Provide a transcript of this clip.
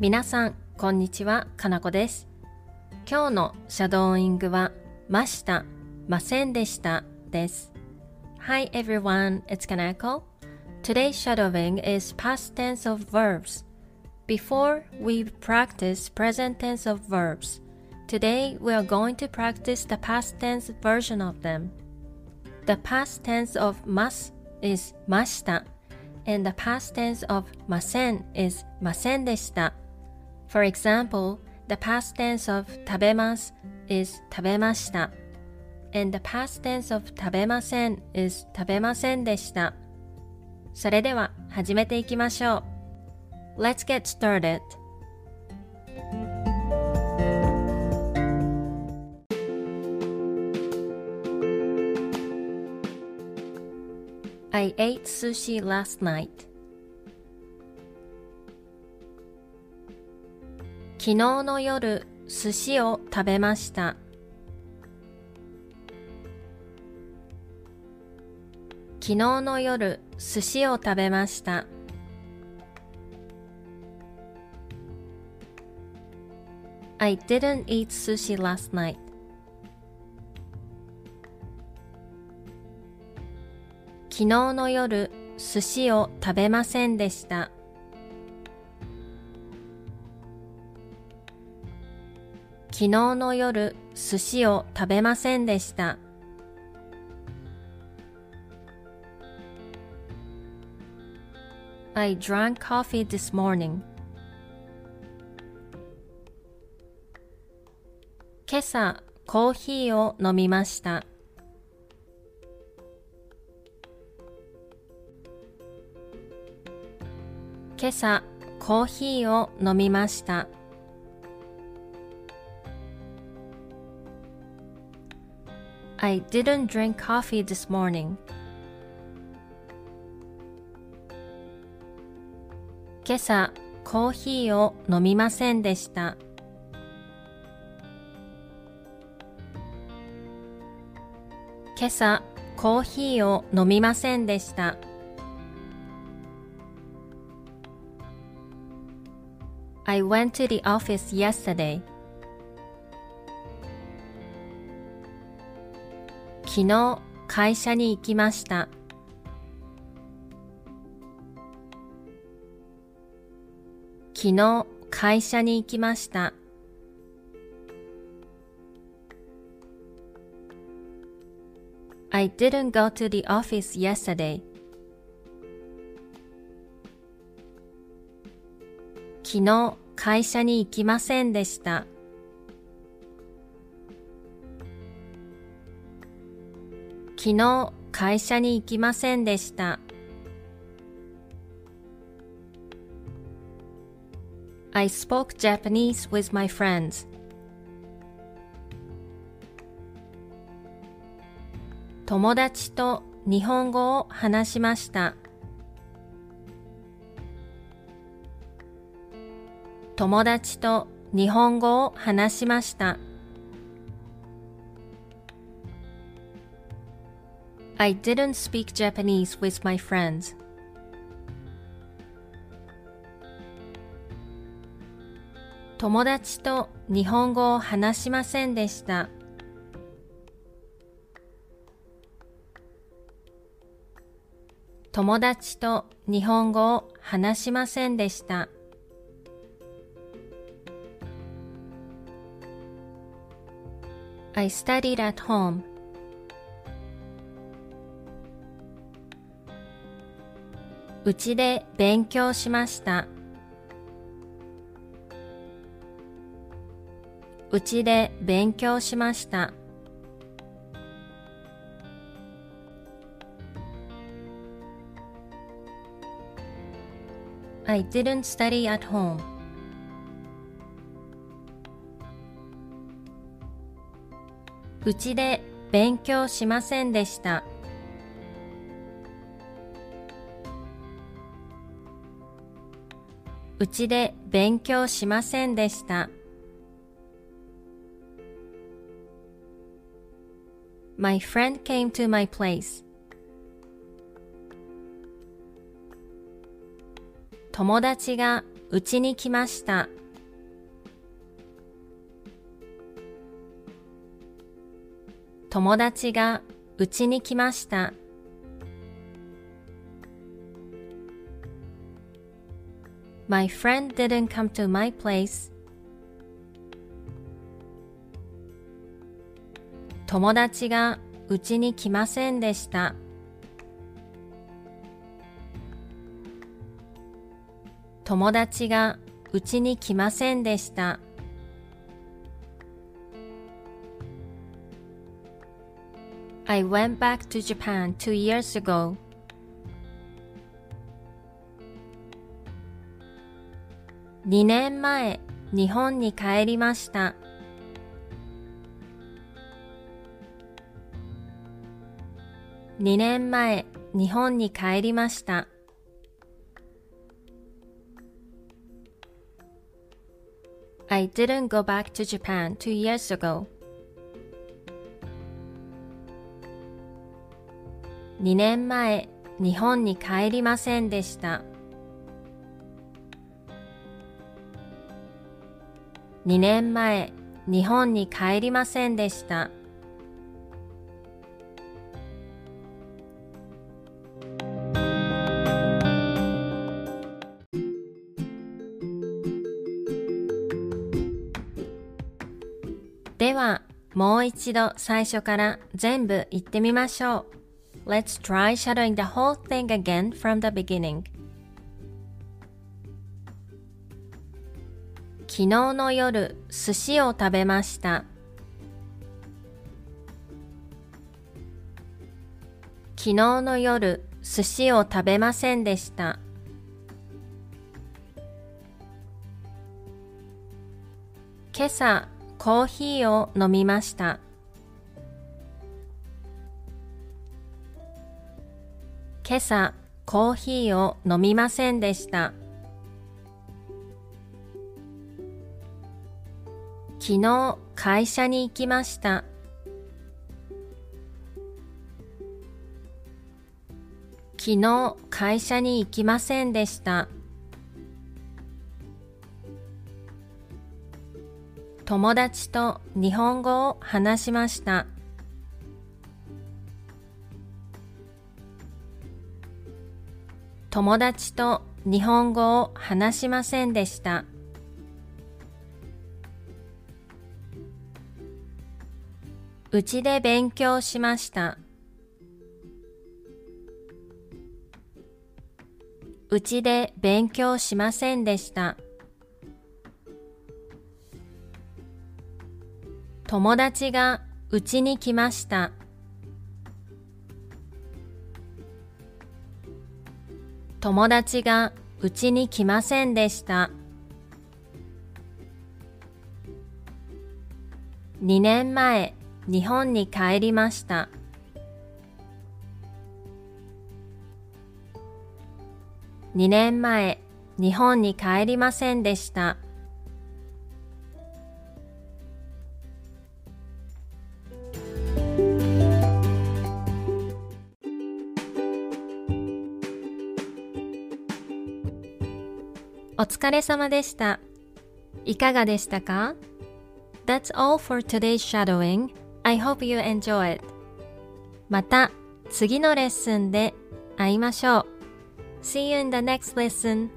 皆さん、こんにちは、かなこです。今日のシャドーイングは、ました、ませんでしたです。Hi everyone, it's Kanako. Today's shadowing is past tense of verbs. Before we practice present tense of verbs, today we are going to practice the past tense version of them. The past tense of mas is ました and the past tense of ません is ませんでした。 For example, the past tense of 食べます is 食べました。and the past tense of 食べません is 食べませんでした。それでは始めていきましょう。Let's get started. I ate sushi last night. 昨日の夜、寿司を食べました。昨日の夜、寿司を食べました。I didn't eat sushi last night. 昨日の夜、寿司を食べませんでした。昨日の夜、寿司を食べませんでした。I drank coffee this morning. 今朝、コーヒーを飲みました。今朝、コーヒーを飲みました。I didn't drink coffee this morning. 今朝、コーヒーを飲みませんでした。今朝、コーヒーを飲みませんでした。I went to the office yesterday. 昨日会社に行きました。昨日会社に行きました。I didn't go to the office yesterday. 昨日会社に行きませんでした。昨日会社に行きませんでした。I spoke Japanese with my friends. 友達と日本語を話しました。友達と日本語を話しました。I didn't speak Japanese with my friends. 友達と日本語を話しませんでした。友達と日本語を話しませんでした。I studied at home. うちで勉強しました。うちで勉強しました。I didn't study at home. うちで勉強しませんでした。うちで勉強しませんでした。My friend came to my place. 友達がうちに来ました。友達がうちに来ました。My friend didn't come to my place. 友達がうちに来ませんでした。友達がうちに来ませんでした。I went back to Japan two years ago. 2年前、日本に帰りました。2年前、日本に帰りました。I didn't go back to Japan two years ago. 2年前、日本に帰りませんでした。2年前、日本に帰りませんでした。では、もう一度最初から全部言ってみましょう。Let's try shadowing the whole thing again from the beginning. 昨日の夜、寿司を食べました。昨日の夜、寿司を食べませんでした。今朝、コーヒーを飲みました。今朝、コーヒーを飲みませんでした。昨日、会社に行きました。昨日、会社に行きませんでした。友達と日本語を話しました。友達と日本語を話しませんでした。うちで勉強しました。うちで勉強しませんでした。友達がうちに来ました。友達がうちに来ませんでした。2年前、日本に帰りました。2年前、日本に帰りませんでした。お疲れ様でした。いかがでしたか？That's all for today's shadowing. I hope you enjoy it. また次のレッスンで会いましょう。See you in the next lesson.